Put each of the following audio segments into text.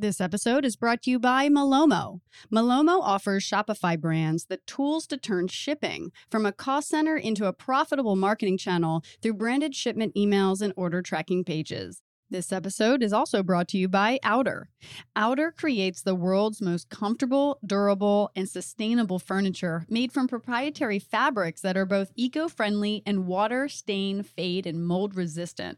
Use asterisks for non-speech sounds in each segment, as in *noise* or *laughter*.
This episode is brought to you by Malomo. Malomo offers Shopify brands the tools to turn shipping from a cost center into a profitable marketing channel through branded shipment emails and order tracking pages. This episode is also brought to you by Outer. Outer creates the world's most comfortable, durable, and sustainable furniture made from proprietary fabrics that are both eco friendly and water, stain, fade, and mold resistant.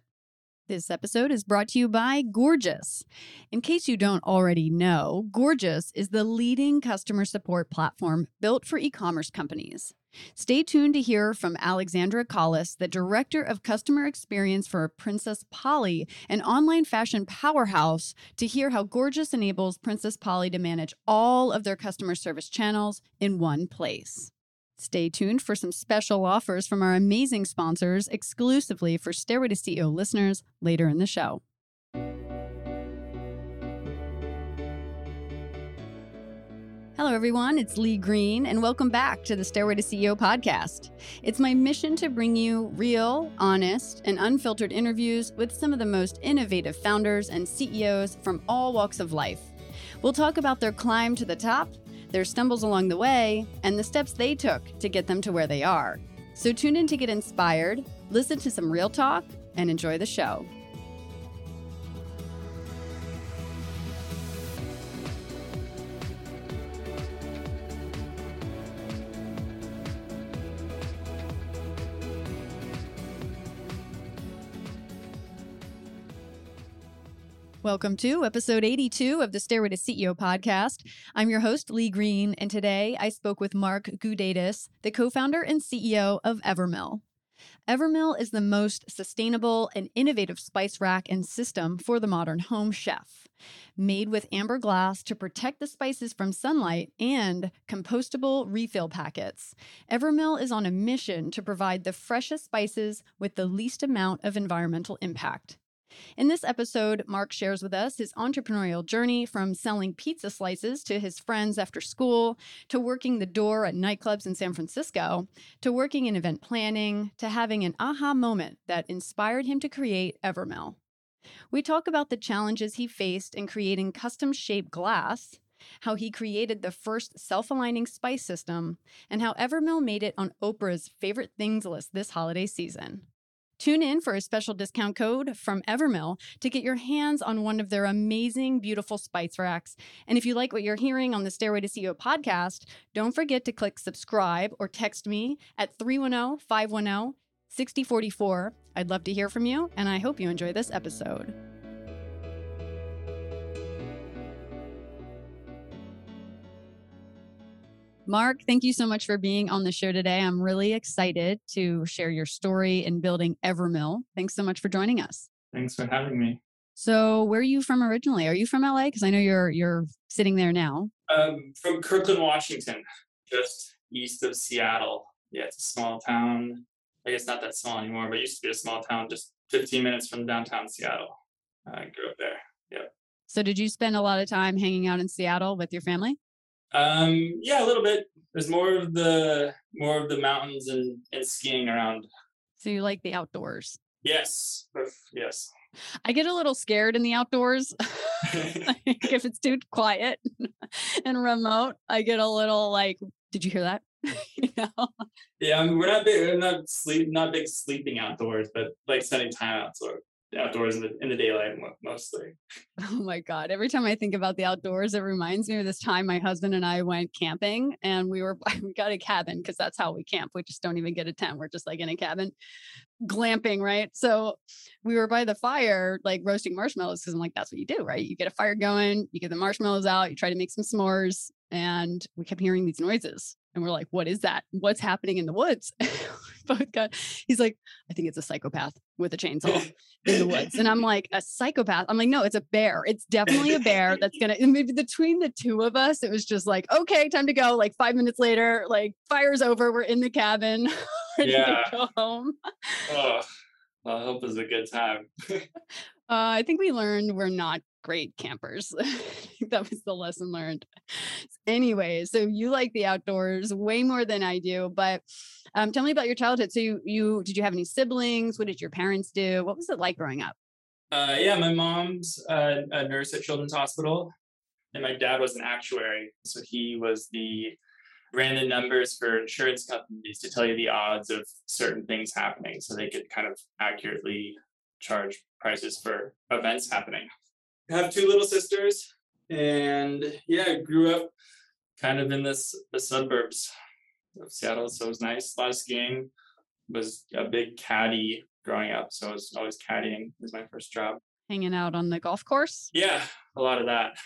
This episode is brought to you by Gorgias. In case you don't already know, Gorgias is the leading customer support platform built for e commerce companies. Stay tuned to hear from Alexandra Collis, the Director of Customer Experience for Princess Polly, an online fashion powerhouse, to hear how Gorgias enables Princess Polly to manage all of their customer service channels in one place. Stay tuned for some special offers from our amazing sponsors exclusively for Stairway to CEO listeners later in the show. Hello, everyone. It's Lee Green, and welcome back to the Stairway to CEO podcast. It's my mission to bring you real, honest, and unfiltered interviews with some of the most innovative founders and CEOs from all walks of life. We'll talk about their climb to the top their stumbles along the way, and the steps they took to get them to where they are. So tune in to get inspired, listen to some real talk, and enjoy the show. Welcome to episode 82 of the Stairway to CEO podcast. I'm your host, Lee Green, and today I spoke with Mark Goudaitis, the co founder and CEO of Evermill. Evermill is the most sustainable and innovative spice rack and system for the modern home chef. Made with amber glass to protect the spices from sunlight and compostable refill packets, Evermill is on a mission to provide the freshest spices with the least amount of environmental impact. In this episode, Mark shares with us his entrepreneurial journey from selling pizza slices to his friends after school, to working the door at nightclubs in San Francisco, to working in event planning, to having an aha moment that inspired him to create Evermill. We talk about the challenges he faced in creating custom shaped glass, how he created the first self aligning spice system, and how Evermill made it on Oprah's favorite things list this holiday season. Tune in for a special discount code from Evermill to get your hands on one of their amazing, beautiful spice racks. And if you like what you're hearing on the Stairway to CEO podcast, don't forget to click subscribe or text me at 310 510 6044. I'd love to hear from you, and I hope you enjoy this episode. Mark, thank you so much for being on the show today. I'm really excited to share your story in building Evermill. Thanks so much for joining us. Thanks for having me. So, where are you from originally? Are you from LA? Because I know you're you're sitting there now. Um, from Kirkland, Washington, just east of Seattle. Yeah, it's a small town. I guess not that small anymore, but it used to be a small town, just 15 minutes from downtown Seattle. I grew up there. Yeah. So, did you spend a lot of time hanging out in Seattle with your family? Um, yeah, a little bit. There's more of the more of the mountains and, and skiing around. So you like the outdoors? Yes. Yes. I get a little scared in the outdoors. *laughs* *laughs* like if it's too quiet *laughs* and remote, I get a little like, did you hear that? you know? Yeah, I mean, we're not big, we're not sleep, not big sleeping outdoors, but like spending time outdoors outdoors in the in the daylight mostly. Oh my god! Every time I think about the outdoors, it reminds me of this time my husband and I went camping, and we were *laughs* we got a cabin because that's how we camp. We just don't even get a tent. We're just like in a cabin, glamping, right? So we were by the fire, like roasting marshmallows, because I'm like, that's what you do, right? You get a fire going, you get the marshmallows out, you try to make some s'mores, and we kept hearing these noises and we're like, what is that? What's happening in the woods? *laughs* Both got, he's like, I think it's a psychopath with a chainsaw *laughs* in the woods. And I'm like, a psychopath? I'm like, no, it's a bear. It's definitely a bear that's going to, maybe between the two of us, it was just like, okay, time to go. Like five minutes later, like fire's over. We're in the cabin, *laughs* ready yeah. to go home. oh, well, I hope it's a good time. *laughs* uh, I think we learned we're not great campers. That was the lesson learned. Anyway, so you like the outdoors way more than I do, but um, tell me about your childhood. So you, you did you have any siblings? What did your parents do? What was it like growing up? Uh, yeah, my mom's a nurse at Children's Hospital, and my dad was an actuary. So he was the random numbers for insurance companies to tell you the odds of certain things happening so they could kind of accurately charge prices for events happening. I have two little sisters, and yeah, I grew up kind of in this the suburbs of Seattle, so it was nice. A lot of skiing. Was a big caddy growing up, so I was always caddying. Was my first job. Hanging out on the golf course. Yeah, a lot of that.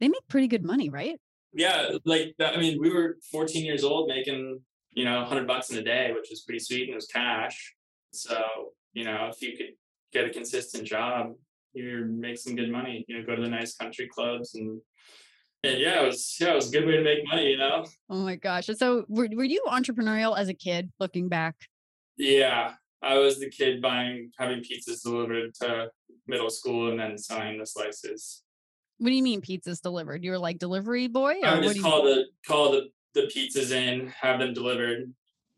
They make pretty good money, right? Yeah, like that, I mean, we were 14 years old making you know 100 bucks in a day, which was pretty sweet, and it was cash. So you know, if you could get a consistent job, you make some good money. You know, go to the nice country clubs and and yeah, it was yeah, it was a good way to make money, you know. Oh my gosh! So were were you entrepreneurial as a kid? Looking back, Yeah, I was the kid buying having pizzas delivered to middle school and then selling the slices. what do you mean pizzas delivered? You were like delivery boy, or I would just do you? call the call the the pizzas in, have them delivered,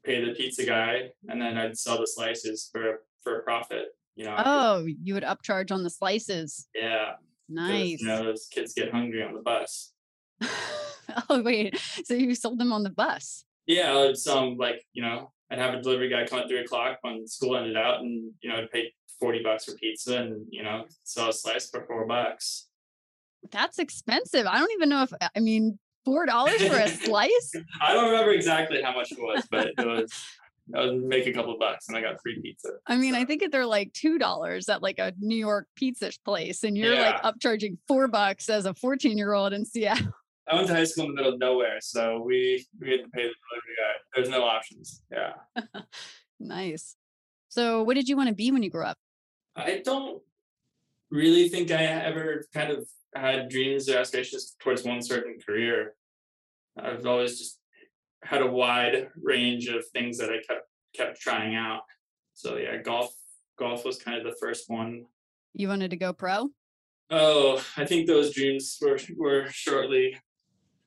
pay the pizza guy, and then I'd sell the slices for for a profit. You know. Oh, you would upcharge on the slices. Yeah. Nice. You know, those kids get hungry on the bus. *laughs* oh wait, so you sold them on the bus? Yeah, I'd sell 'em, like you know, I'd have a delivery guy come at three o'clock when school ended out, and you know, I'd pay forty bucks for pizza, and you know, sell a slice for four bucks. That's expensive. I don't even know if uh, I mean four dollars for a *laughs* slice. I don't remember exactly how much it was, but it *laughs* was. I would make a couple bucks, and I got free pizza. I mean, I think they're like two dollars at like a New York pizza place, and you're like Yeah. upcharging four bucks as a fourteen year old in Seattle. *laughs* I went to high school in the middle of nowhere, so we we had to pay the delivery guy. There's no options. Yeah, *laughs* Nice. So, what did you want to be when you grew up? I don't really think I ever kind of had dreams or aspirations towards one certain career. I've always just had a wide range of things that I kept kept trying out. So yeah, golf golf was kind of the first one. You wanted to go pro? Oh, I think those dreams were were shortly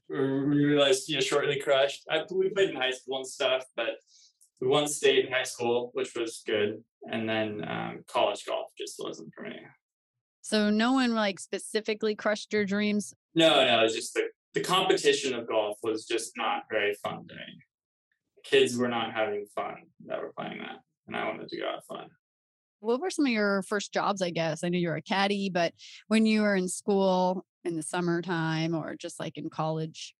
we realized yeah shortly crushed. I we played in high school and stuff, but we won state in high school, which was good, and then um, college golf just wasn't for me. So, no one like specifically crushed your dreams. No, no, it's just the the competition of golf was just not very fun to me. Kids were not having fun that were playing that, and I wanted to go have fun. What were some of your first jobs? I guess I know you were a caddy, but when you were in school in the summertime or just like in college,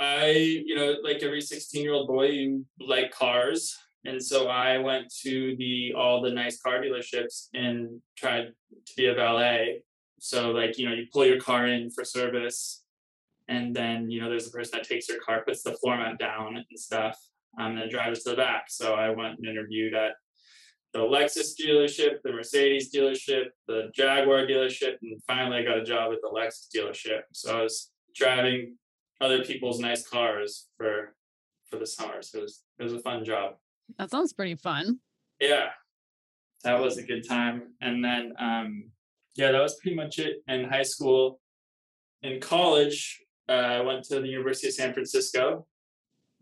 I, you know, like every 16 year old boy, you like cars. And so I went to the all the nice car dealerships and tried to be a valet. So like, you know, you pull your car in for service and then, you know, there's a person that takes your car, puts the floor mat down and stuff, um, and then drives to the back. So I went and interviewed at the Lexus dealership, the Mercedes dealership, the Jaguar dealership, and finally I got a job at the Lexus dealership. So I was driving other people's nice cars for for the summer. So it was it was a fun job. that sounds pretty fun. Yeah. That was a good time. And then um yeah, that was pretty much it in high school. In college, I went to the University of San Francisco,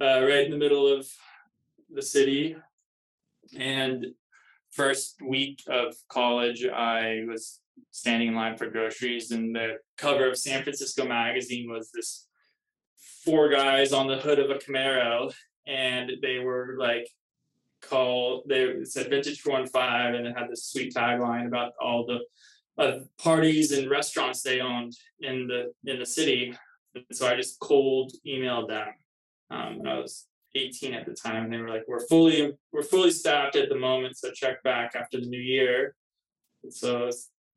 uh, right in the middle of the city. And first week of college, I was standing in line for groceries, and the cover of San Francisco magazine was this four guys on the hood of a Camaro, and they were like called they said vintage 415 and it had this sweet tagline about all the uh, parties and restaurants they owned in the in the city and so i just cold emailed them um, and i was 18 at the time and they were like we're fully we're fully staffed at the moment so check back after the new year and so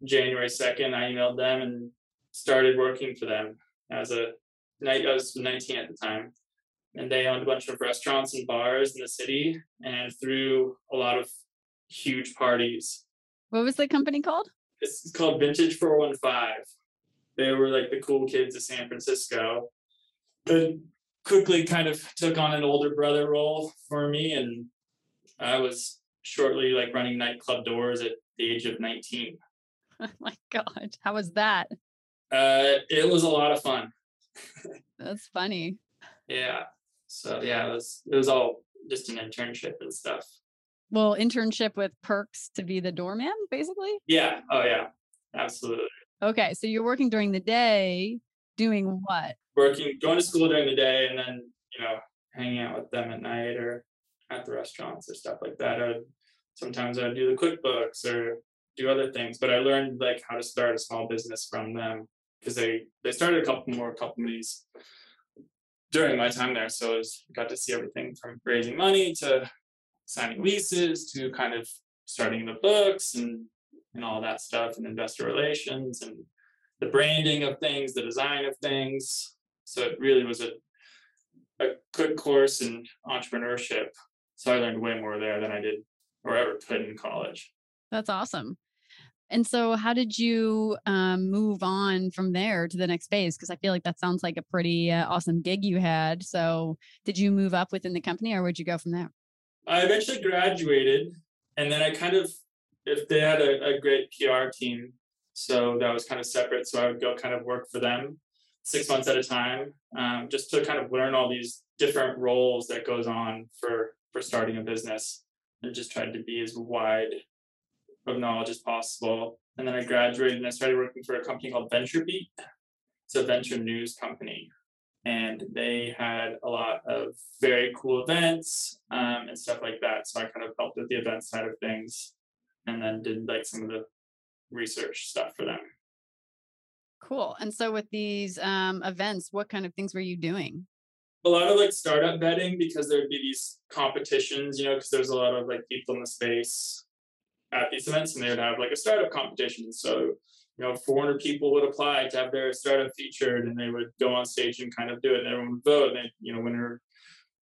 january 2nd i emailed them and started working for them as a night i was 19 at the time and they owned a bunch of restaurants and bars in the city and threw a lot of huge parties. What was the company called? It's called Vintage 415. They were like the cool kids of San Francisco. But quickly kind of took on an older brother role for me and I was shortly like running nightclub doors at the age of 19. *laughs* Oh my god, how was that? Uh, it was a lot of fun. *laughs* That's funny. Yeah. So yeah, it was it was all just an internship and stuff. Well, internship with perks to be the doorman, basically. Yeah. Oh yeah. Absolutely. Okay, so you're working during the day, doing what? Working, going to school during the day, and then you know hanging out with them at night or at the restaurants or stuff like that. I'd, sometimes I'd do the QuickBooks or do other things, but I learned like how to start a small business from them because they they started a couple more companies during my time there. So I was, got to see everything from raising money to signing leases to kind of starting the books and and all that stuff and investor relations and the branding of things, the design of things. So it really was a a good course in entrepreneurship. So I learned way more there than I did or ever could in college. That's awesome. And so, how did you um, move on from there to the next phase? Because I feel like that sounds like a pretty uh, awesome gig you had. So, did you move up within the company, or where'd you go from there? I eventually graduated, and then I kind of, if they had a, a great PR team, so that was kind of separate. So I would go kind of work for them six months at a time, um, just to kind of learn all these different roles that goes on for for starting a business, and just tried to be as wide of knowledge as possible. And then I graduated and I started working for a company called VentureBeat. It's a venture news company. And they had a lot of very cool events um, and stuff like that. So I kind of helped with the event side of things and then did like some of the research stuff for them. Cool. And so with these um, events, what kind of things were you doing? A lot of like startup betting because there would be these competitions, you know, because there's a lot of like people in the space at these events and they would have like a startup competition. So, you know, 400 people would apply to have their startup featured and they would go on stage and kind of do it and everyone would vote and, you know, winner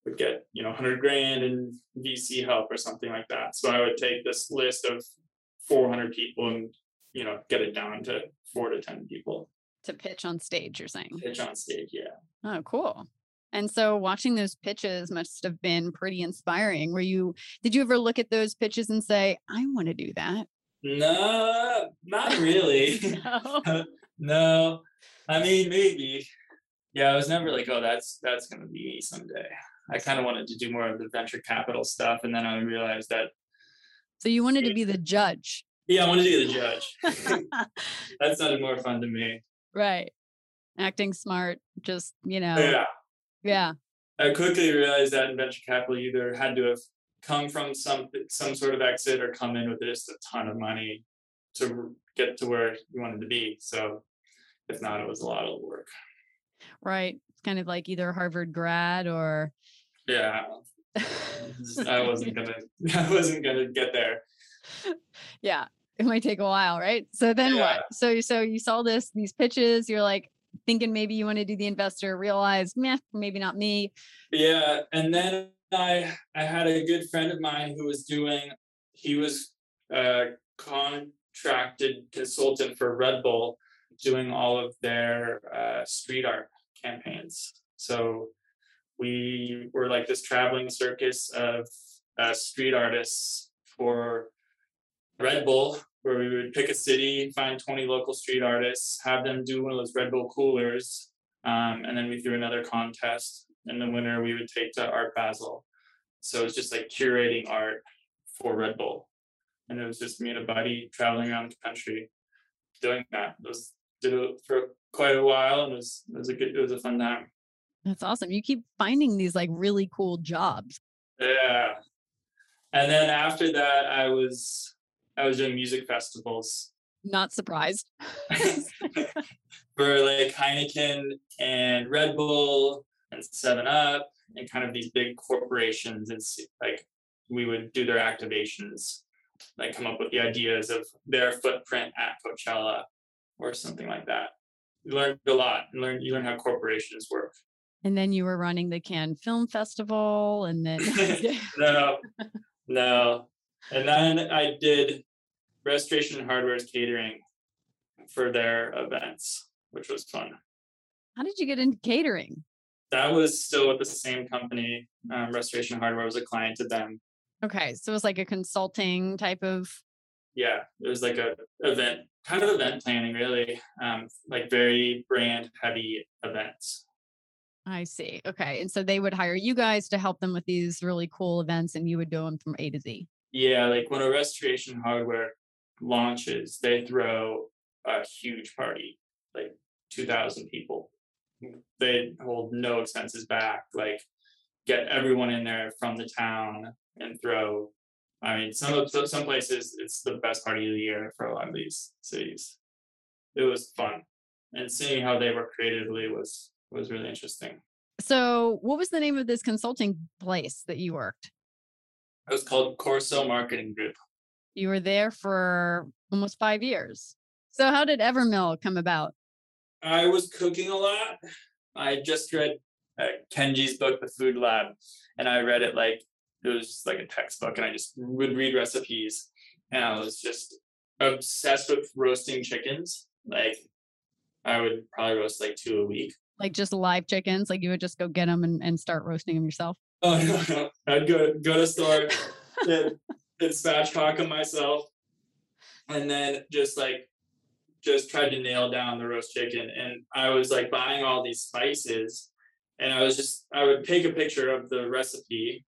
would get, you know, 100 grand in VC help or something like that. So I would take this list of 400 people and, you know, get it down to four to 10 people. To pitch on stage, you're saying? Pitch on stage, yeah. Oh, cool. And so watching those pitches must have been pretty inspiring. Were you did you ever look at those pitches and say, I want to do that? No, not really. *laughs* no. *laughs* no. I mean maybe. Yeah, I was never like, oh, that's that's gonna be me someday. I kind of wanted to do more of the venture capital stuff. And then I realized that So you wanted to be the judge. Yeah, I wanted to be the judge. *laughs* that sounded more fun to me. Right. Acting smart, just, you know. Yeah yeah. I quickly realized that in venture capital, you either had to have come from some some sort of exit or come in with just a ton of money to get to where you wanted to be. So if not, it was a lot of work. Right. It's kind of like either Harvard grad or yeah. *laughs* I wasn't gonna *laughs* I wasn't gonna get there. Yeah. It might take a while, right? So then yeah. what? So so you saw this, these pitches, you're like, thinking maybe you want to do the investor, realize, meh, maybe not me. Yeah. And then I I had a good friend of mine who was doing, he was a contracted consultant for Red Bull doing all of their uh, street art campaigns. So we were like this traveling circus of uh, street artists for Red Bull where we would pick a city, find 20 local street artists, have them do one of those Red Bull coolers, um, and then we threw another contest. And the winner we would take to Art Basel. So it's just like curating art for Red Bull. And it was just me and a buddy traveling around the country doing that. It was did it for quite a while and it was it was a good it was a fun time. That's awesome. You keep finding these like really cool jobs. Yeah. And then after that I was I was doing music festivals. Not surprised. *laughs* *laughs* for like Heineken and Red Bull and Seven Up and kind of these big corporations. It's like we would do their activations, like come up with the ideas of their footprint at Coachella or something like that. You learned a lot. and learn you learn how corporations work. And then you were running the Cannes Film Festival, and then *laughs* *laughs* no, no, and then I did Restoration Hardware's catering for their events, which was fun. How did you get into catering? That was still with the same company. Um, Restoration Hardware was a client to them. Okay, so it was like a consulting type of. Yeah, it was like a event, kind of event planning, really, um, like very brand heavy events. I see. Okay, and so they would hire you guys to help them with these really cool events, and you would do them from A to Z. Yeah, like when a restoration hardware launches, they throw a huge party, like 2,000 people. They hold no expenses back, like get everyone in there from the town and throw. I mean, some of some places it's the best party of the year for a lot of these cities. It was fun, and seeing how they were creatively was was really interesting. So, what was the name of this consulting place that you worked? It was called Corso Marketing Group. You were there for almost five years. So, how did Evermill come about? I was cooking a lot. I just read uh, Kenji's book, The Food Lab, and I read it like it was like a textbook, and I just would read recipes, and I was just obsessed with roasting chickens. Like, I would probably roast like two a week. Like just live chickens, like you would just go get them and, and start roasting them yourself. Oh *laughs* no, no. I'd go go to store and, *laughs* and spatchcock them myself, and then just like just tried to nail down the roast chicken. And I was like buying all these spices, and I was just I would take a picture of the recipe.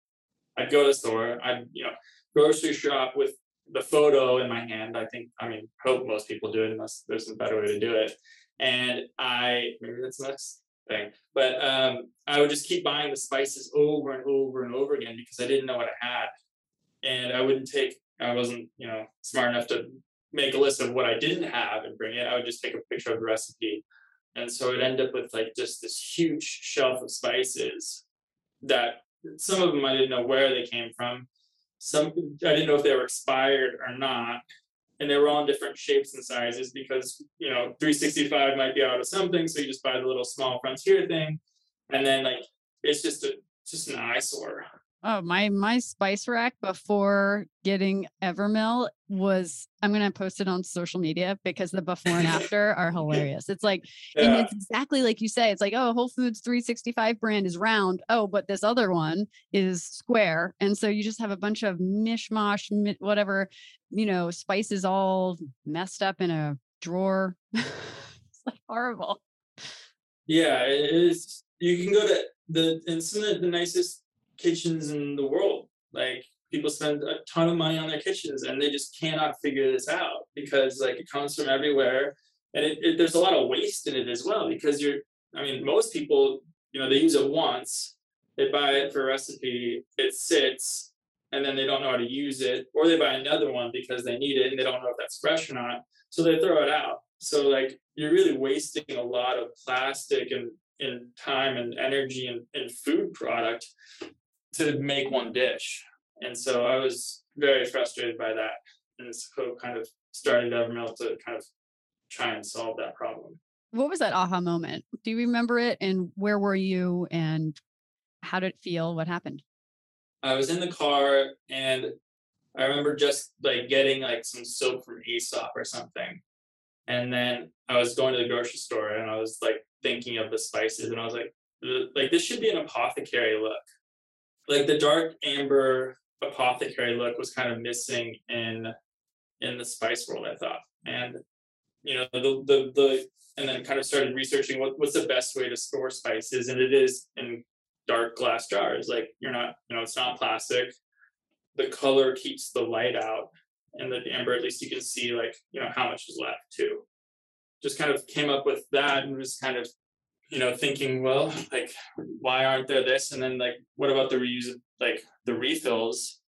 I'd go to the store. I'd you know grocery shop with the photo in my hand. I think I mean hope most people do it unless there's a better way to do it. And I maybe that's the next thing. But um, I would just keep buying the spices over and over and over again because I didn't know what I had, and I wouldn't take. I wasn't, you know, smart enough to make a list of what I didn't have and bring it. I would just take a picture of the recipe, and so I'd end up with like just this huge shelf of spices that some of them I didn't know where they came from. Some I didn't know if they were expired or not and they were all in different shapes and sizes because you know 365 might be out of something so you just buy the little small frontier thing. And then like it's just a just an eyesore Oh, my my spice rack before getting Evermill was I'm gonna post it on social media because the before and *laughs* after are hilarious. It's like yeah. and it's exactly like you say, it's like, oh, Whole Foods 365 brand is round. Oh, but this other one is square. And so you just have a bunch of mishmash, whatever, you know, spices all messed up in a drawer. *laughs* it's like horrible. Yeah, it is. You can go to the and some of the nicest kitchens in the world. Like people spend a ton of money on their kitchens and they just cannot figure this out because like it comes from everywhere. And it, it, there's a lot of waste in it as well because you're i mean most people you know they use it once they buy it for a recipe it sits and then they don't know how to use it. Or they buy another one because they need it and they don't know if that's fresh or not. So they throw it out. So like you're really wasting a lot of plastic and in time and energy and, and food product to make one dish. And so I was very frustrated by that. And so kind of started Evermill to kind of try and solve that problem. What was that aha moment? Do you remember it? And where were you? And how did it feel? What happened? I was in the car and I remember just like getting like some soap from Aesop or something. And then I was going to the grocery store and I was like thinking of the spices and I was like, like this should be an apothecary look like the dark amber apothecary look was kind of missing in in the spice world i thought. And you know the the, the and then kind of started researching what, what's the best way to store spices and it is in dark glass jars. Like you're not you know it's not plastic. The color keeps the light out and the amber at least you can see like you know how much is left too. Just kind of came up with that and was kind of you know, thinking, well, like, why aren't there this? And then like, what about the reuse, like the refills?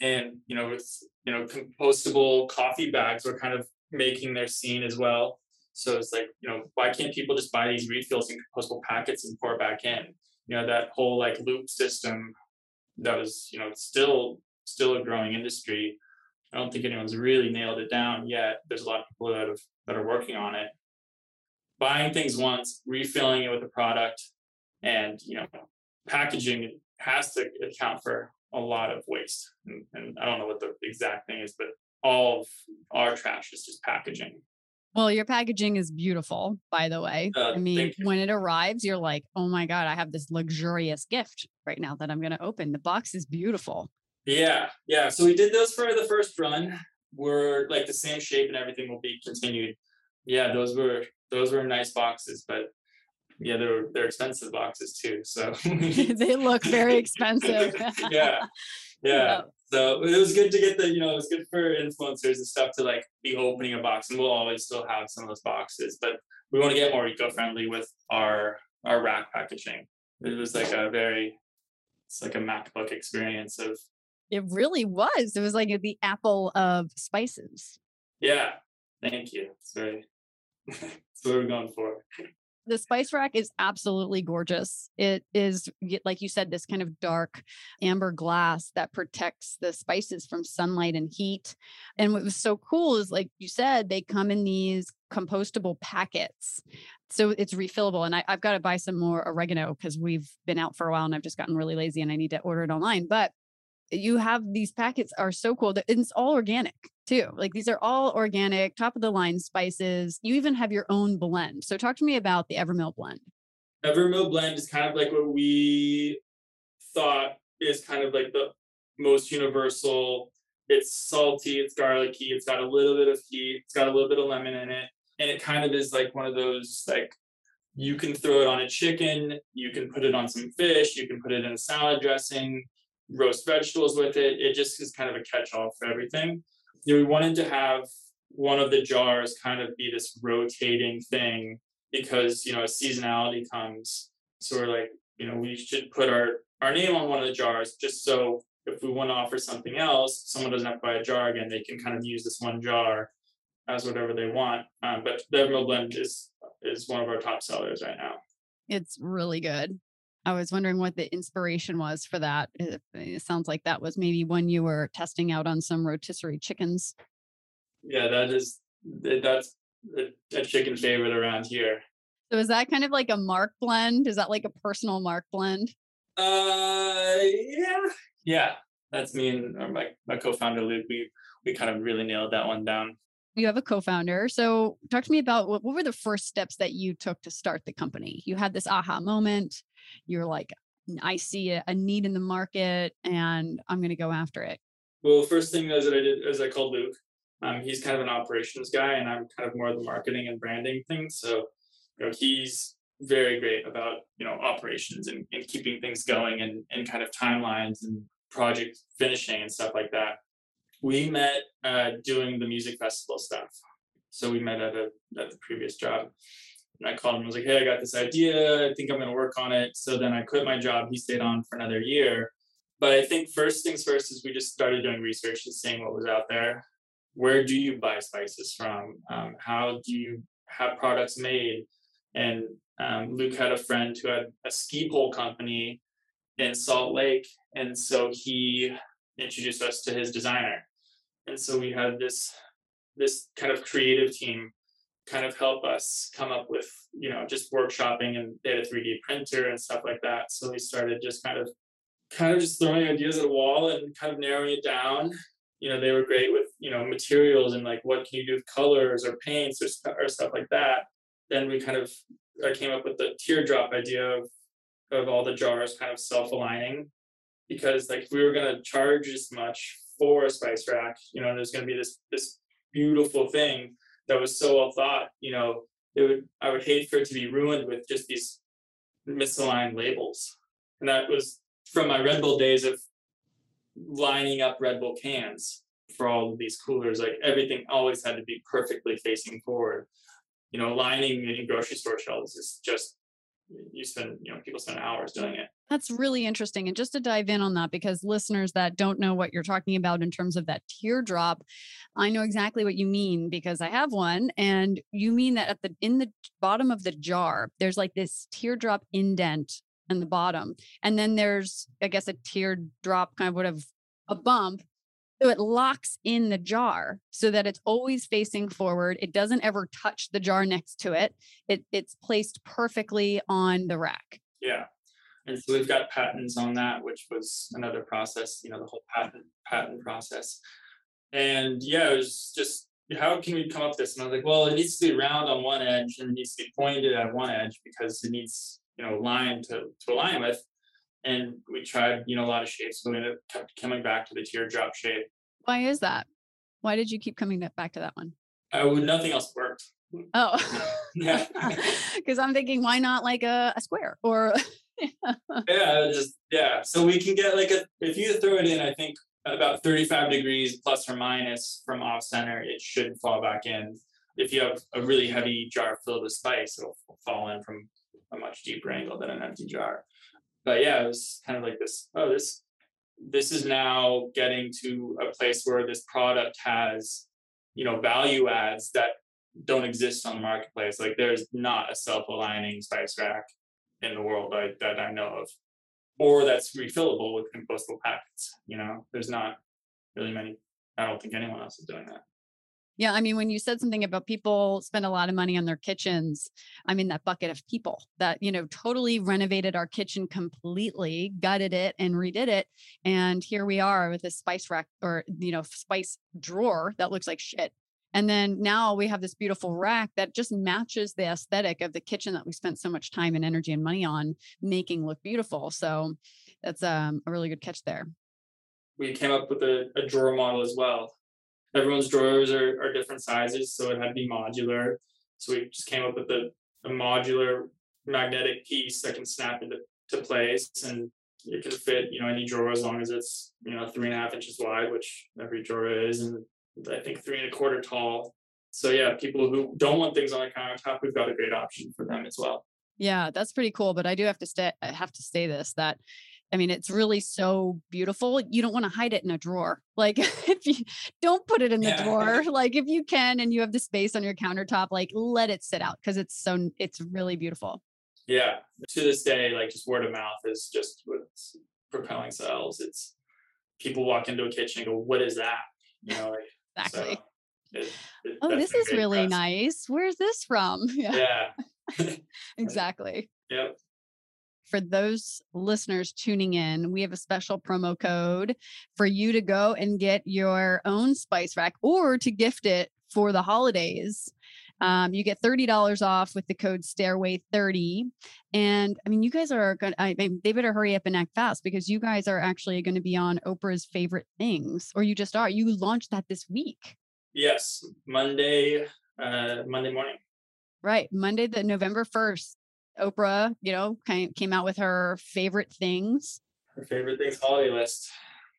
And you know, it's you know, compostable coffee bags were kind of making their scene as well. So it's like, you know, why can't people just buy these refills in compostable packets and pour back in? You know, that whole like loop system that was, you know, still still a growing industry. I don't think anyone's really nailed it down yet. There's a lot of people that have that are working on it buying things once, refilling it with a product, and you know, packaging has to account for a lot of waste. And, and I don't know what the exact thing is, but all of our trash is just packaging. Well, your packaging is beautiful, by the way. Uh, I mean, when it arrives, you're like, oh my God, I have this luxurious gift right now that I'm going to open. The box is beautiful. Yeah. Yeah. So we did those for the first run. We're like the same shape and everything will be continued. Yeah. Those were those were nice boxes, but yeah, they're they're expensive boxes too. So *laughs* they look very expensive. *laughs* yeah, yeah. So it was good to get the, you know, it was good for influencers and stuff to like be opening a box, and we'll always still have some of those boxes, but we want to get more eco-friendly with our our rack packaging. It was like a very, it's like a MacBook experience of. It really was. It was like the apple of spices. Yeah, thank you. It's very. That's what we're going for the spice rack is absolutely gorgeous. It is, like you said, this kind of dark amber glass that protects the spices from sunlight and heat. And what was so cool is, like you said, they come in these compostable packets. So it's refillable. And I, have got to buy some more oregano because we've been out for a while and I've just gotten really lazy and I need to order it online. But you have these packets are so cool that it's all organic too. Like these are all organic, top of the line spices. You even have your own blend. So talk to me about the Evermill blend. Evermill blend is kind of like what we thought is kind of like the most universal. It's salty, it's garlicky, it's got a little bit of heat, it's got a little bit of lemon in it. And it kind of is like one of those like you can throw it on a chicken, you can put it on some fish, you can put it in a salad dressing, roast vegetables with it. It just is kind of a catch-all for everything. You know, we wanted to have one of the jars kind of be this rotating thing because you know as seasonality comes. So we're like, you know, we should put our our name on one of the jars just so if we want to offer something else, someone doesn't have to buy a jar again. They can kind of use this one jar as whatever they want. Um, but the Evermill blend is is one of our top sellers right now. It's really good. I was wondering what the inspiration was for that. It, it, sounds like that was maybe when you were testing out on some rotisserie chickens. Yeah, that is eh, that's a, chicken favorite around here. So is that kind of like a mark blend? Is that like a personal mark blend? Uh, yeah, yeah. That's me and uh, my my co-founder Luke. We we kind of really nailed that one down. You have a co-founder. So talk to me about what, what were the first steps that you took to start the company? You had this aha moment you're like, I see a, a need in the market and I'm going to go after it? Well, first thing is that I did is I called Luke. Um, he's kind of an operations guy, and I'm kind of more the marketing and branding things. So, you know, he's very great about you know operations and, and keeping things going and, and kind of timelines and project finishing and stuff like that. We met uh, doing the music festival stuff. So we met at a at the previous job, and I called him and was like, hey, I got this idea. I think I'm going to work on it. So then I quit my job. He stayed on for another year. But I think first things first is we just started doing research and seeing what was out there. Where do you buy spices from? Um, how do you have products made? And um, Luke had a friend who had a ski pole company in Salt Lake. And so he introduced us to his designer. And so we had this this kind of creative team kind of help us come up with, you know, just workshopping and they had a 3D printer and stuff like that. So we started just kind of kind of just throwing ideas at a wall and kind of narrowing it down. You know, they were great with, you know, materials and like what can you do with colors or paints or, or stuff like that. Then we kind of I came up with the teardrop idea of of all the jars kind of self-aligning because like if we were going to charge as much for a spice rack, you know, there's going to be this this beautiful thing that was so well thought, you know, it would I would hate for it to be ruined with just these misaligned labels. And that was from my Red Bull days of lining up Red Bull cans for all of these coolers. Like everything always had to be perfectly facing forward. You know, lining in grocery store shelves is just you spend you know people spend hours doing it that's really interesting and just to dive in on that because listeners that don't know what you're talking about in terms of that teardrop i know exactly what you mean because i have one and you mean that at the in the bottom of the jar there's like this teardrop indent in the bottom and then there's i guess a teardrop kind of would have a bump so it locks in the jar so that it's always facing forward. It doesn't ever touch the jar next to it. it it's placed perfectly on the rack. Yeah. And so we've got patents on that, which was another process, you know, the whole patent patent process. And yeah, it was just how can we come up with this? And I was like, well, it needs to be round on one edge and it needs to be pointed at one edge because it needs, you know, line to, to align with. And we tried you know a lot of shapes but we ended up kept coming back to the teardrop shape. Why is that? Why did you keep coming back to that one? Uh, nothing else worked. Oh. *laughs* Yeah. *laughs* Because i'm thinking why not like a, a square or *laughs* *laughs* yeah, just yeah. So we can get like a if you throw it in, I think about 35 degrees plus or minus from off center, it should fall back in. If you have a really heavy jar filled with spice, it'll fall in from a much deeper angle than an empty jar. But yeah, it was kind of like this. Oh, this this is now getting to a place where this product has, you know, value adds that don't exist on the marketplace. Like there's not a self-aligning spice rack in the world like, that I know of, or that's refillable with compostable packets. You know, there's not really many. I don't think anyone else is doing that. Yeah, I mean, when you said something about people spend a lot of money on their kitchens, I mean that bucket of people that you know totally renovated our kitchen completely, gutted it and redid it, and here we are with a spice rack or you know spice drawer that looks like shit. And then now we have this beautiful rack that just matches the aesthetic of the kitchen that we spent so much time and energy and money on making look beautiful. So that's um, a really good catch there. We came up with a, a drawer model as well. Everyone's drawers are, are different sizes, so it had to be modular. So we just came up with a, a modular magnetic piece that can snap into to place and it can fit, you know, any drawer as long as it's, you know, three and a half inches wide, which every drawer is, and I think three and a quarter tall. So yeah, people who don't want things on a countertop, we've got a great option for them as well. Yeah, that's pretty cool. But I do have to stay. I have to say this that. I mean, it's really so beautiful. You don't want to hide it in a drawer. Like, *laughs* if you don't put it in the yeah. drawer, like if you can and you have the space on your countertop, like let it sit out because it's so, it's really beautiful. Yeah. To this day, like just word of mouth is just what's propelling sales. It's people walk into a kitchen and go, What is that? You know, like Exactly. So it, it, oh, this is really nice. Where's this from? *laughs* Yeah. yeah. *laughs* exactly. Yep. For those listeners tuning in, we have a special promo code for you to go and get your own spice rack or to gift it for the holidays. Um, you get $30 off with the code stairway30 and i mean you guys are going to they better hurry up and act fast because you guys are actually going to be on oprah's favorite things or you just are. You launched that this week. Yes monday uh monday morning. Right monday the november 1st oprah you know kind came out with her favorite things. Her favorite things holiday list.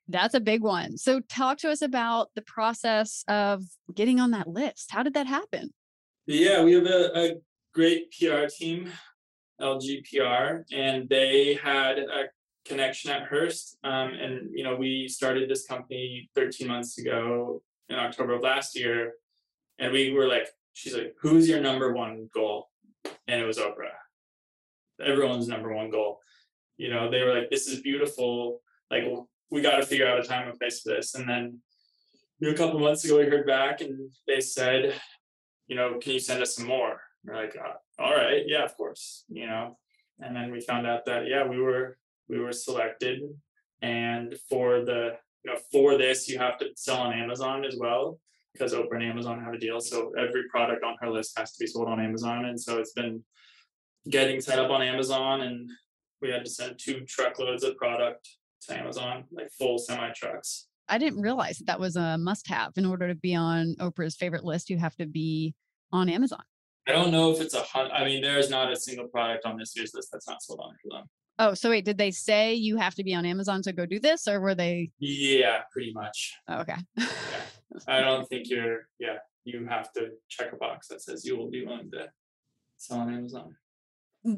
That's a big one. So talk to us about the process of getting on that list. How did that happen yeah, we have a, a great PR team, LGPR, and they had a connection at Hearst. Um, and you know, we started this company 13 months ago in October of last year, and we were like, she's like, "Who's your number one goal?" And it was Oprah. Everyone's number one goal. You know, they were like, "This is beautiful. Like, we got to figure out a time and place for this." And then a couple months ago, we heard back, and they said, you know, can you send us some more? We're like, uh, all right, yeah, of course, you know. And then we found out that yeah, we were we were selected, and for the you know for this you have to sell on Amazon as well because Oprah and Amazon have a deal. So every product on her list has to be sold on Amazon, and so it's been getting set up on Amazon, and we had to send two truckloads of product to Amazon, like full semi trucks. I didn't realize that that was a must have in order to be on Oprah's favorite list. You have to be on Amazon. I don't know if it's a hundred. I mean, there is not a single product on this year's list that's not sold on Amazon. Oh, so wait, did they say you have to be on Amazon to go do this, or were they? Yeah, pretty much. Oh, okay. yeah. *laughs* I don't think you're. Yeah, you have to check a box that says you will be willing to sell on Amazon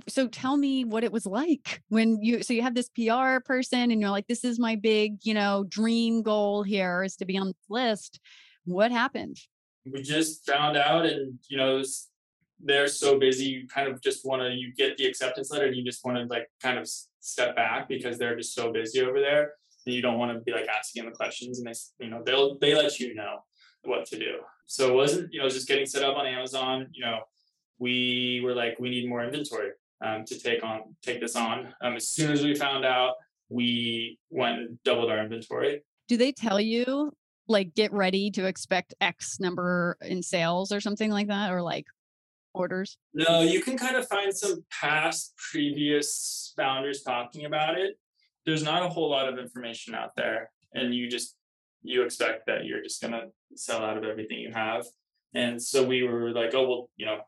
so tell me what it was like when you so you have this PR person and you're like this is my big you know dream goal here is to be on this list. What happened? We just found out and you know they're so busy you kind of just want to you get the acceptance letter and you just want to like kind of step back because they're just so busy over there and you don't want to be like asking them the questions and they you know they'll they let you know what to do. So it wasn't you know just getting set up on amazon you know we were like, we need more inventory um, to take on take this on. Um, as soon as we found out, we went and doubled our inventory. Do they tell you like get ready to expect X number in sales or something like that, or like orders? No, you can kind of find some past previous founders talking about it. There's not a whole lot of information out there, and you just you expect that you're just gonna sell out of everything you have. And so we were like, oh well, you know,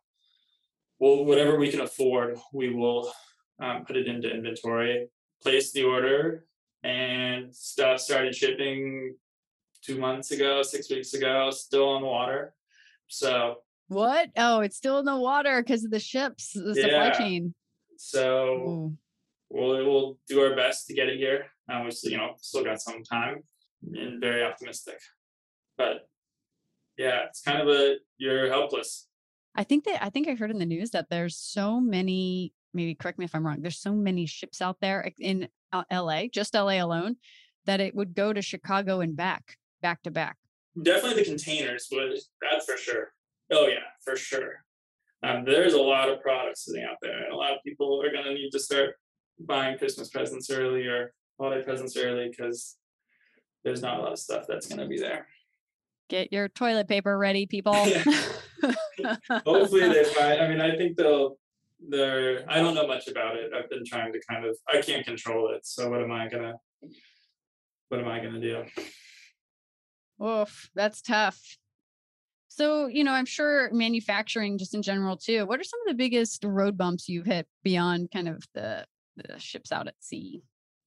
well, whatever we can afford, we will um, put it into inventory, place the order, and stuff started shipping two months ago, six weeks ago, still on the water. So what? Oh, it's still in the water because of the ships, the supply chain. so Ooh. we'll we'll do our best to get it here. Um, we still, you know, still got some time, and very optimistic. But yeah, it's kind of a you're helpless. I think that I think I heard in the news that there's so many. Maybe correct me if I'm wrong. There's so many ships out there in uh, LA, just LA alone, that it would go to Chicago and back, back to back. Definitely the containers would. That's for sure. Oh yeah, for sure. Um, there's a lot of products sitting out there, and a lot of people are gonna need to start buying Christmas presents early or holiday presents early because there's not a lot of stuff that's gonna be there. Get your toilet paper ready, people. *laughs* *laughs* Hopefully *laughs* they find. I mean, I think they'll. They're. I don't know much about it. I've been trying to kind of. I can't control it. So what am I gonna? What am I gonna do? Oof, that's tough. So, you know, I'm sure manufacturing just in general too. What are some of the biggest road bumps you've hit beyond kind of the, the ships out at sea?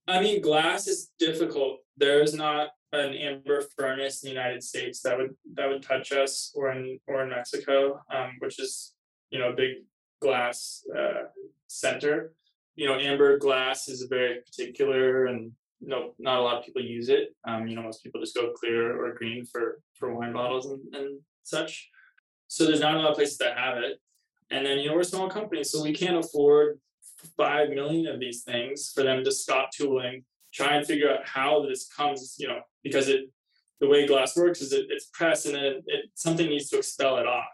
I mean, glass is difficult. There's not an amber furnace in the United States that would that would touch us, or in or in Mexico, um, which is you know a big glass uh, center. You know, amber glass is very particular, and no, not a lot of people use it. Um, you know, most people just go clear or green for for wine bottles and, and such. So there's not a lot of places that have it. And then you know we're a small company, so we can't afford five million of these things for them to stop tooling, try and figure out how this comes, you know, because it the way glass works is it, it's pressed and then it, it something needs to expel it off.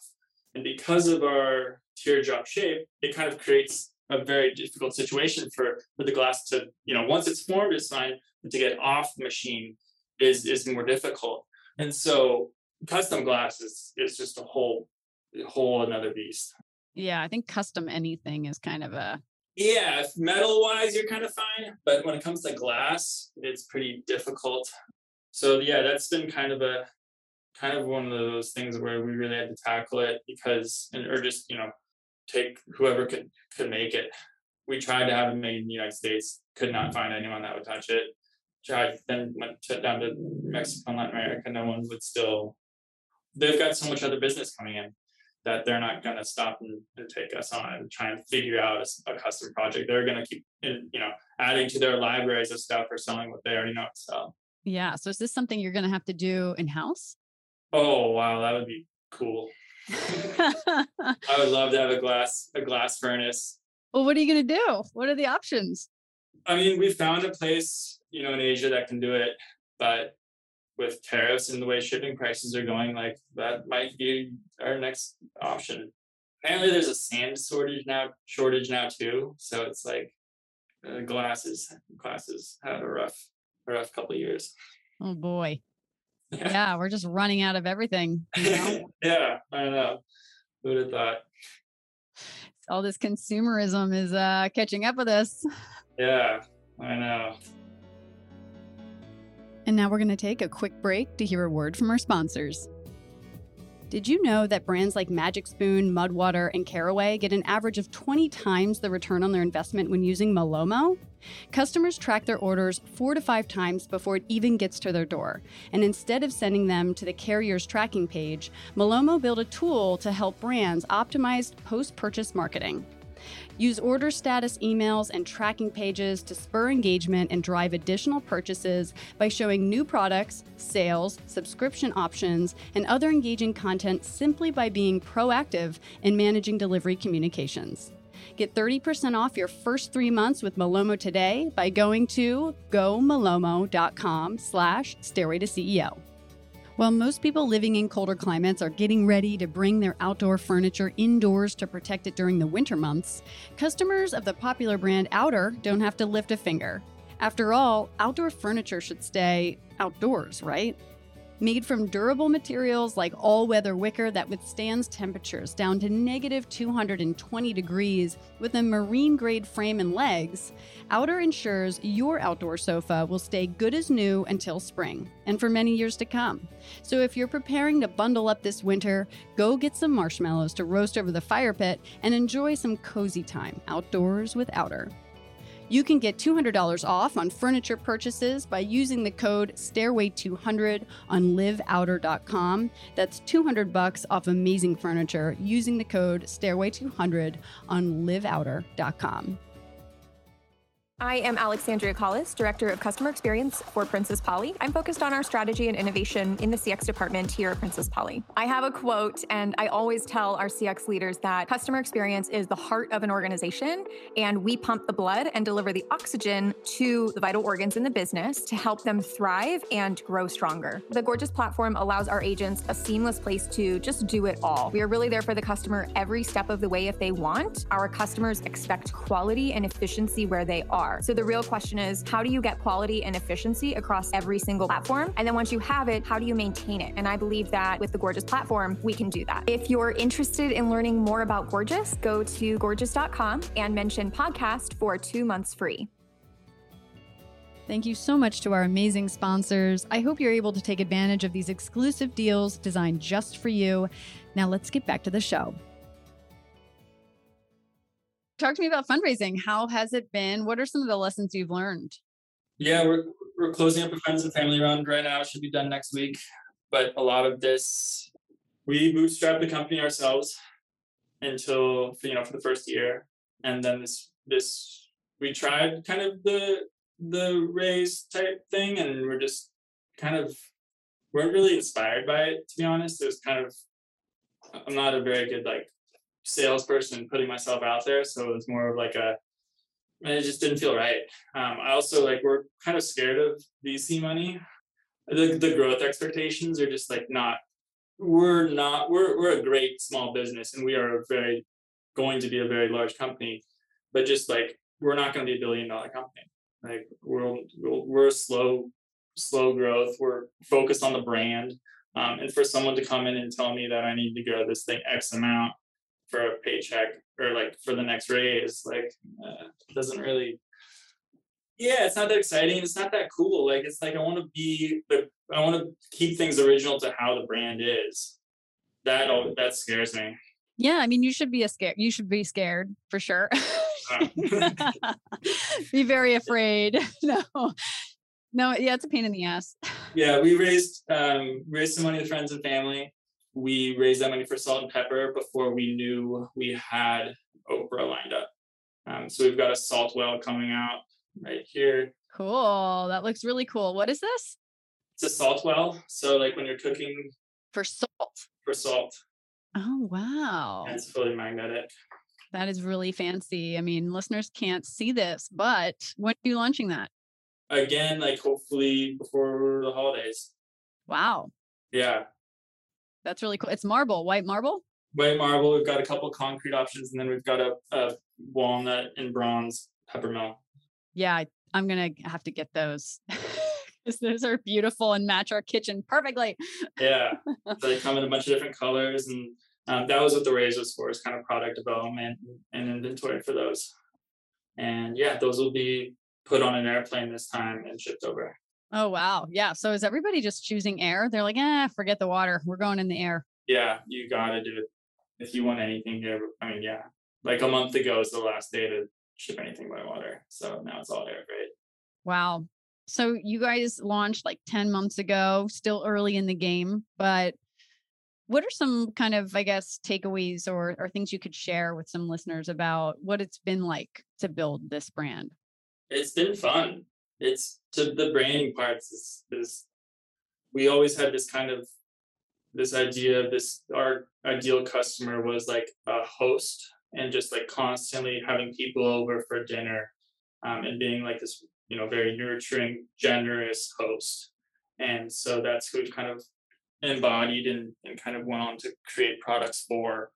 And because of our teardrop shape, it kind of creates a very difficult situation for, for the glass to, you know, once it's formed, it's fine, but to get off the machine is is more difficult. And so custom glass is is just a whole whole another beast. Yeah, I think custom anything is kind of a Yeah, metal wise, you're kind of fine, but when it comes to glass, it's pretty difficult. So yeah, that's been kind of a kind of one of those things where we really had to tackle it because, and or just you know, take whoever could could make it. We tried to have it made in the United States, could not find anyone that would touch it. Tried then went down to Mexico and Latin America, no one would still. They've got so much other business coming in that they're not going to stop and, and take us on and try and figure out a custom project. They're going to keep, you know, adding to their libraries of stuff or selling what they already know to sell. yeah. So is this something you're gonna have to do in house? Oh wow, that would be cool. *laughs* I would love to have a glass a glass furnace. well, what are you gonna do? What are the options? I mean, we found a place, you know, in Asia that can do it, but with tariffs and the way shipping prices are going, like that might be our next option. Apparently, there's a sand shortage now, shortage now too. So it's like uh, glasses, glasses had a rough, a rough couple of years. Oh boy. Yeah, we're just running out of everything. You know? *laughs* yeah, I know. Who would have thought? All this consumerism is uh catching up with us. Yeah, I know. And now we're going to take a quick break to hear a word from our sponsors. Did you know that brands like Magic Spoon, Mudwater, and Caraway get an average of 20 times the return on their investment when using Malomo? Customers track their orders four to five times before it even gets to their door. And instead of sending them to the carrier's tracking page, Malomo built a tool to help brands optimize post purchase marketing. Use order status emails and tracking pages to spur engagement and drive additional purchases by showing new products, sales, subscription options, and other engaging content simply by being proactive in managing delivery communications. Get 30% off your first three months with Malomo today by going to gomalomo.com slash stairway to CEO. While most people living in colder climates are getting ready to bring their outdoor furniture indoors to protect it during the winter months, customers of the popular brand Outer don't have to lift a finger. After all, outdoor furniture should stay outdoors, right? Made from durable materials like all weather wicker that withstands temperatures down to negative 220 degrees with a marine grade frame and legs, Outer ensures your outdoor sofa will stay good as new until spring and for many years to come. So if you're preparing to bundle up this winter, go get some marshmallows to roast over the fire pit and enjoy some cozy time outdoors with Outer. You can get $200 off on furniture purchases by using the code Stairway200 on liveouter.com. That's 200 bucks off amazing furniture using the code Stairway200 on liveouter.com. I am Alexandria Collis, Director of Customer Experience for Princess Polly. I'm focused on our strategy and innovation in the CX department here at Princess Polly. I have a quote, and I always tell our CX leaders that customer experience is the heart of an organization, and we pump the blood and deliver the oxygen to the vital organs in the business to help them thrive and grow stronger. The Gorgias platform allows our agents a seamless place to just do it all. We are really there for the customer every step of the way if they want. Our customers expect quality and efficiency where they are are. So the real question is how do you get quality and efficiency across every single platform? And then once you have it, how do you maintain it? And I believe that with the Gorgias platform, we can do that. If you're interested in learning more about Gorgias, go to gorgias.com and mention podcast for two months free. Thank you so much to our amazing sponsors. I hope you're able to take advantage of these exclusive deals designed just for you. Now, let's get back to the show talk to me about fundraising. How has it been? What are some of the lessons you've learned? Yeah, we're we're closing up a friends and family round right now. It Should be done next week. But a lot of this, we bootstrapped the company ourselves until you know for the first year, and then this this we tried kind of the the raise type thing, and we're just kind of weren't really inspired by it to be honest. It was kind of I'm not a very good like salesperson putting myself out there. So it was more of like a, it just didn't feel right. Um, I also like we're kind of scared of VC money. The the growth expectations are just like not. We're not. We're we're a great small business, and we are a very going to be a very large company, but just like we're not going to be a billion dollar company. Like we're we're slow slow growth. We're focused on the brand. Um, and for someone to come in and tell me that I need to grow this thing X amount for a paycheck or like for the next raise like uh, doesn't really yeah it's not that exciting it's not that cool like it's like i want to be the i want to keep things original to how the brand is. That that scares me. Yeah i mean you should be a scared you should be scared for sure. *laughs* *laughs* Be very afraid. *laughs* No. No yeah it's a pain in the ass. Yeah we raised um raised some money with friends and family we raised that money for salt and pepper before we knew we had Oprah lined up. Um, so we've got a salt well coming out right here. Cool. That looks really cool. What is this? It's a salt well. So like when you're cooking for salt. For salt. Oh wow. And it's fully magnetic. That is really fancy. I mean, listeners can't see this, but when are you launching that? Again, like hopefully before the holidays. Wow. Yeah. That's really cool. It's marble, white marble. White marble. We've got a couple concrete options, and then we've got a, a walnut and bronze peppermill. Yeah, I, I'm gonna have to get those. *laughs* because those are beautiful and match our kitchen perfectly. yeah, *laughs* they come in a bunch of different colors, and um, that was what the raise was for, is kind of product development and inventory for those. And yeah, those will be put on an airplane this time and shipped over. Oh wow. Yeah. So is everybody just choosing air? They're like, eh, forget the water. We're going in the air. Yeah, you gotta do it. If you want anything here, I mean, yeah. Like a month ago is the last day to ship anything by water. So now it's all air freight. Wow. So you guys launched like 10 months ago, still early in the game, but what are some kind of, I guess, takeaways or, or things you could share with some listeners about what it's been like to build this brand? It's been fun it's to the branding parts is is we always had this kind of this idea of this our ideal customer was like a host and just like constantly having people over for dinner um, and being like this you know very nurturing generous host. And so that's who kind of embodied and, and kind of went on to create products for.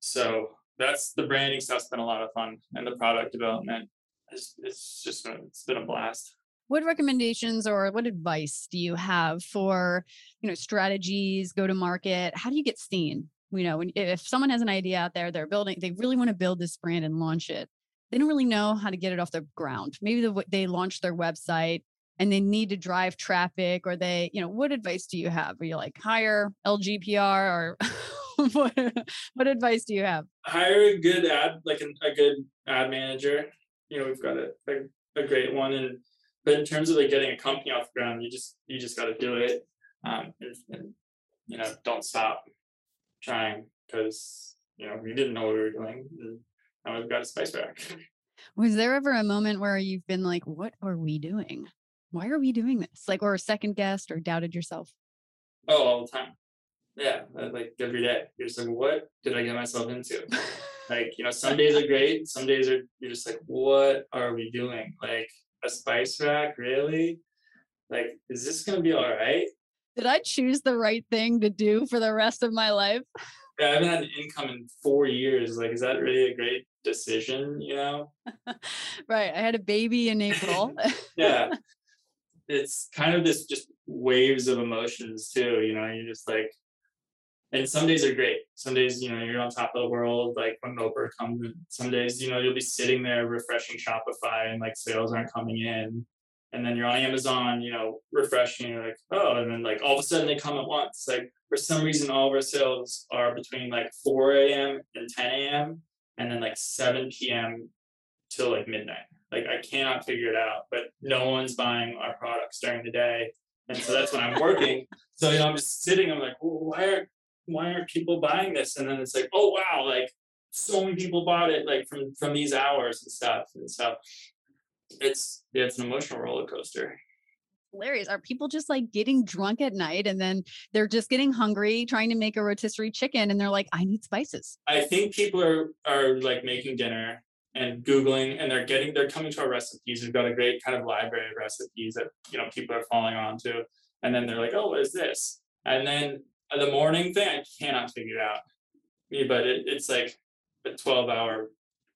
So that's the branding stuff's been a lot of fun and the product development it's, it's just been, it's been a blast. What recommendations or what advice do you have for you know strategies go to market? How do you get seen? You know when, if someone has an idea out there they're building they really want to build this brand and launch it they don't really know how to get it off the ground. Maybe the, they launched their website and they need to drive traffic or they you know what advice do you have? Are you like hire lgpr or *laughs* what, what advice do you have? Hire a good ad like a, a good ad manager you know we've got a, a, a great one and but in terms of like getting a company off the ground you just you just got to do it um and, and you know don't stop trying because you know we didn't know what we were doing and now we've got a spice rack *laughs* Was there ever a moment where you've been like, what are we doing? Why are we doing this? Like, or second guessed or doubted yourself? oh all the time yeah uh, like every day you're just like what did i get myself into *laughs* like you know some days are great some days are you're just like what are we doing? Like a spice rack? Really? Like is this gonna be all right Did I choose the right thing to do for the rest of my life? yeah i haven't had an income in four years. Like is that really a great decision you know? *laughs* Right. I had a baby in April. *laughs* yeah. It's kind of this just waves of emotions too you know? You're just like and some days are great. Some days you know you're on top of the world like when Oprah comes and some days you know you'll be sitting there refreshing shopify and like sales aren't coming in. And then you're on amazon you know refreshing you're like oh and then like all of a sudden they come at once. Like for some reason all of our sales are between like 4 a.m and 10 a.m and then like 7 p.m till like midnight. Like I cannot figure it out, but no one's buying our products during the day. And so that's when I'm working. So you know, I'm just sitting, I'm like, why are why aren't people buying this? And then it's like, oh wow, like so many people bought it like from from these hours and stuff. And so it's yeah, it's an emotional roller coaster. Hilarious. Are people just like getting drunk at night and then they're just getting hungry, trying to make a rotisserie chicken, and they're like, I need spices. I think people are are like making dinner and googling and they're getting they're coming to our recipes we've got a great kind of library of recipes that you know people are falling onto and then they're like oh what is this and then the morning thing i cannot figure out Yeah, but it, it's like a 12 hour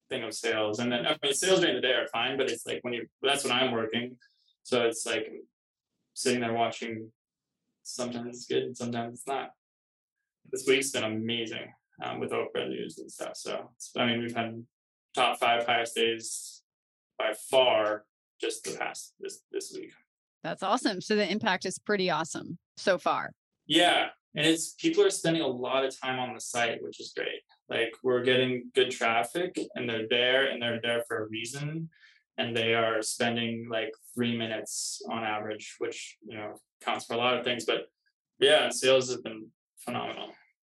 thing of sales and then i mean sales during the day are fine but it's like when you that's when i'm working so it's like sitting there watching sometimes it's good and sometimes it's not this week's been amazing um, with Oprah news and stuff. So it's- I mean, we've had top five highest days by far just the past this this week. That's awesome. So the impact is pretty awesome so far. Yeah, and it's people are spending a lot of time on the site, which is great. Like we're getting good traffic, and they're there, and they're there for a reason, and they are spending like three minutes on average, which you know counts for a lot of things. But yeah, sales have been phenomenal.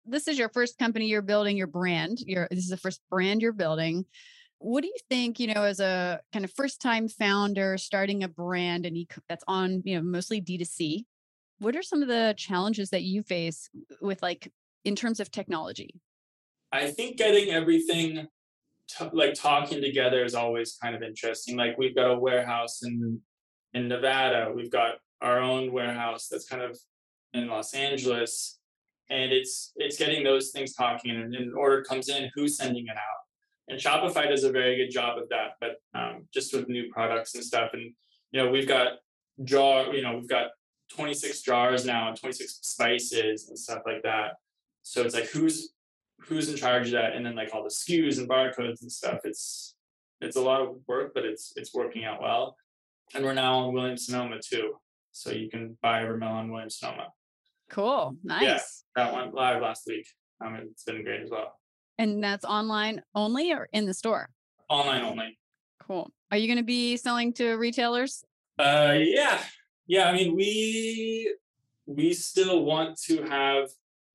This is your first company you're building your brand. Your this is the first brand you're building. What do you think, you know, as a kind of first time founder starting a brand and e- that's on, you know, mostly D2C? What are some of the challenges that you face with like in terms of technology? I think getting everything t- like talking together is always kind of interesting. Like we've got a warehouse in in Nevada, we've got our own warehouse that's kind of in Los Angeles, and it's it's getting those things talking. And an order comes in, who's sending it out? And Shopify does a very good job of that. But um, just with new products and stuff, and you know we've got draw, you know we've got 26 jars now, and 26 spices and stuff like that. So it's like who's who's in charge of that and then like all the SKUs and barcodes and stuff. It's it's a lot of work, but it's it's working out well. And we're now on Williams Sonoma too. So you can buy Evermill on Williams Sonoma. Cool. Nice. Yeah, That went live last week. Um, it's been great as well. And that's online only or in the store? Online only. Cool. Are you going to be selling to retailers? Uh, yeah, yeah. I mean, we we still want to have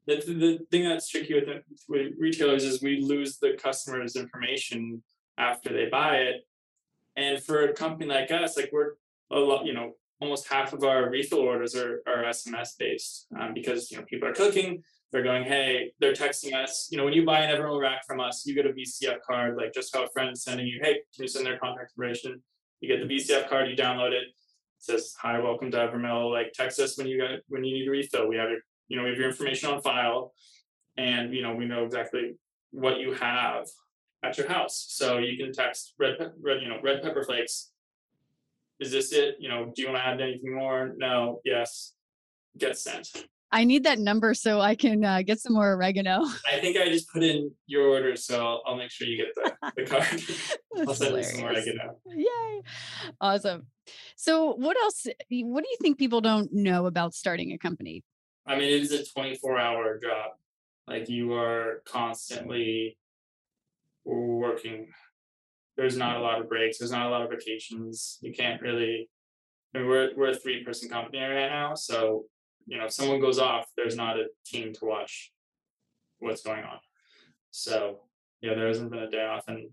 the the thing that's tricky with, with retailers is we lose the customer's information after they buy it, and for a company like us, like we're a lot, you know, almost half of our refill orders are are SMS based um, because you know people are cooking. They're going, hey, they're texting us. You know, when you buy an Evermill rack from us, you get a VCF card, like just how a friend's sending you, hey, can you send their contact information? You get the VCF card, you download it, says hi welcome to evermill. Like text us when you got when you need a refill. We have your you know we have your information on file and you know we know exactly what you have at your house. So you can text red red you know red pepper flakes. Is this it? You know do you want to add anything more? No. Yes. Get sent I need that number so I can uh, get some more oregano. *laughs* i think i just put in your order so i'll, I'll make sure you get the, the card *laughs* i'll send you some hilarious. oregano Yay. Awesome. So, what else? What do you think people don't know about starting a company? I mean, it is a 24 hour job. Like you are constantly working. there's not a lot of breaks. There's not a lot of vacations. You can't really. I mean, we're we're a three person company right now, so you know, if someone goes off, there's not a team to watch what's going on. So yeah, there hasn't been a day off in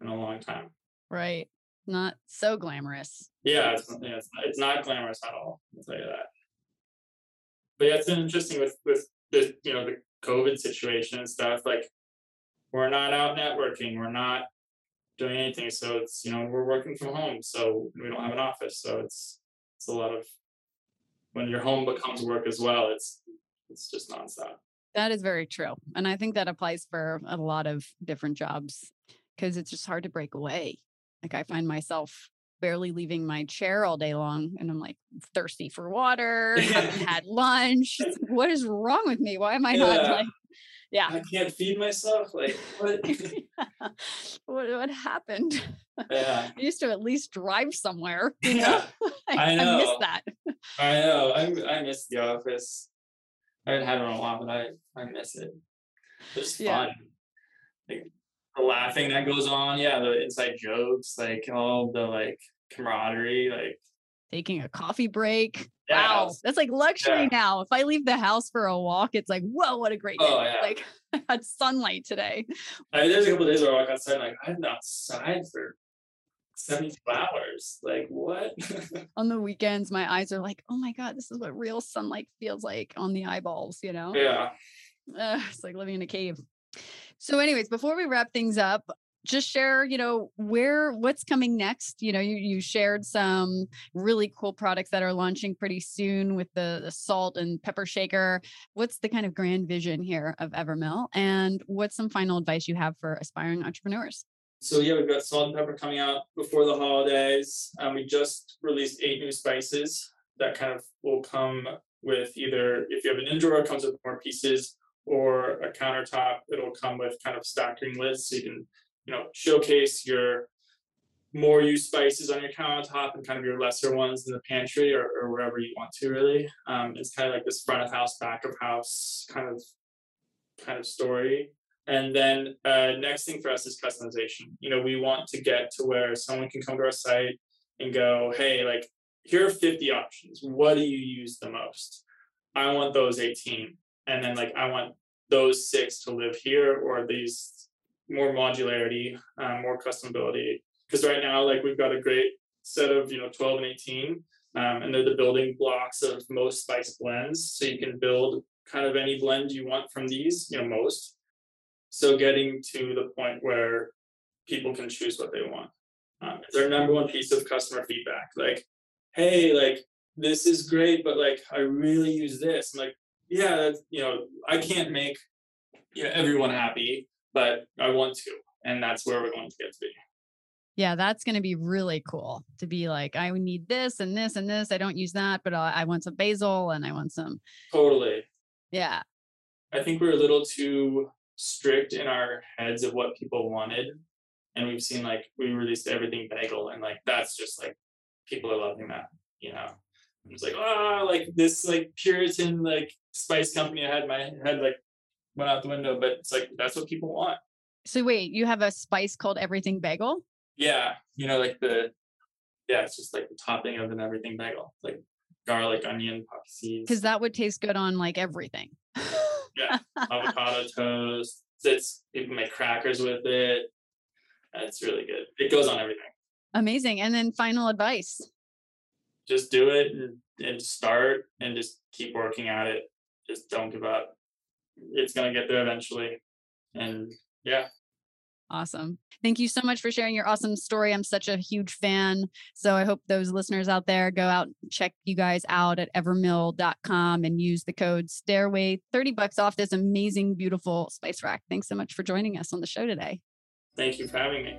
in a long time. Right. Not so glamorous. Yeah, it's, yeah, it's, it's not glamorous at all. I'll tell you that. But yeah, it's been interesting with with the you know the COVID situation and stuff. Like, we're not out networking. We're not doing anything. So it's you know we're working from home. So we don't have an office. So it's it's a lot of when your home becomes work as well. It's it's just nonstop. That is very true. And I think that applies for a lot of different jobs because it's just hard to break away. Like I find myself barely leaving my chair all day long and I'm like thirsty for water, haven't *laughs* had lunch. What is wrong with me? Why am I not like yeah. I can't feed myself. Like *laughs* what? *laughs* what what happened? yeah. I used to at least drive somewhere. *laughs* You know? Yeah. I miss know. that. I know. I I miss the office. I haven't had it in a while, but I I miss it. It's Yeah. fun. Like the laughing that goes on. Yeah, the inside jokes, like all the like camaraderie. Like Taking a coffee break. Wow, that's like luxury Yeah. now. If I leave the house for a walk, it's like, whoa, what a great day. Oh, yeah. Like *laughs* I had sunlight today. I mean, there's a couple days where I walk outside, like I've been outside for 72 hours. Like what? *laughs* On the weekends, my eyes are like, oh my God, this is what real sunlight feels like on the eyeballs, you know? yeah. Ugh, it's like living in a cave. So, anyways, before we wrap things up, just share, you know, where what's coming next. You know, you, you shared some really cool products that are launching pretty soon with the, the salt and pepper shaker. What's the kind of grand vision here of Evermill? And what's some final advice you have for aspiring entrepreneurs? So yeah, we've got salt and pepper coming out before the holidays. Um, we just released eight new spices that kind of will come with either if you have an indoor, it comes with more pieces, or a countertop, it'll come with kind of stacking lids, so you can, you know, showcase your more used spices on your countertop and kind of your lesser ones in the pantry or, or wherever you want to really. Um, it's kind of like this front of house, back of house kind of kind of story. And then uh, next thing for us is customization. You know, we want to get to where someone can come to our site and go, hey, like, here are 50 options. What do you use the most? I want those 18. And then, like, I want those six to live here or these more modularity, um, more customability. Because right now, like, we've got a great set of, you know, 12 and 18. Um, and they're the building blocks of most spice blends. So you can build kind of any blend you want from these, you know, most. So getting to the point where people can choose what they want. Um, it's our number one piece of customer feedback. Like, hey, like this is great, but like I really use this. I'm like, yeah, you know, I can't make you know everyone happy, but I want to, and that's where we're going to get to be. Yeah, that's going to be really cool to be like, I need this and this and this. I don't use that, but I, I want some basil and I want some. Totally. Yeah. I think we're a little too strict in our heads of what people wanted. And we've seen like we released everything bagel and like that's just like people are loving that, you know. It's like, ah, like this like Puritan like spice company I had my head like went out the window, but it's like that's what people want. So, wait, you have a spice called Everything Bagel? Yeah. You know, like the yeah, it's just like the topping of an everything bagel. Like garlic, onion, poppy seeds. Because that would taste good on like everything. Yeah. avocado toast. It's people make crackers with it. It's really good. It goes on everything. Amazing. And then final advice. Just do it and, and start and just keep working at it. Just don't give up. It's gonna get there eventually. And yeah, Awesome. Thank you so much for sharing your awesome story. I'm such a huge fan. So I hope those listeners out there go out and check you guys out at evermill.com and use the code stairway 30 bucks off this amazing, beautiful spice rack. Thanks so much for joining us on the show today. thank you for having me.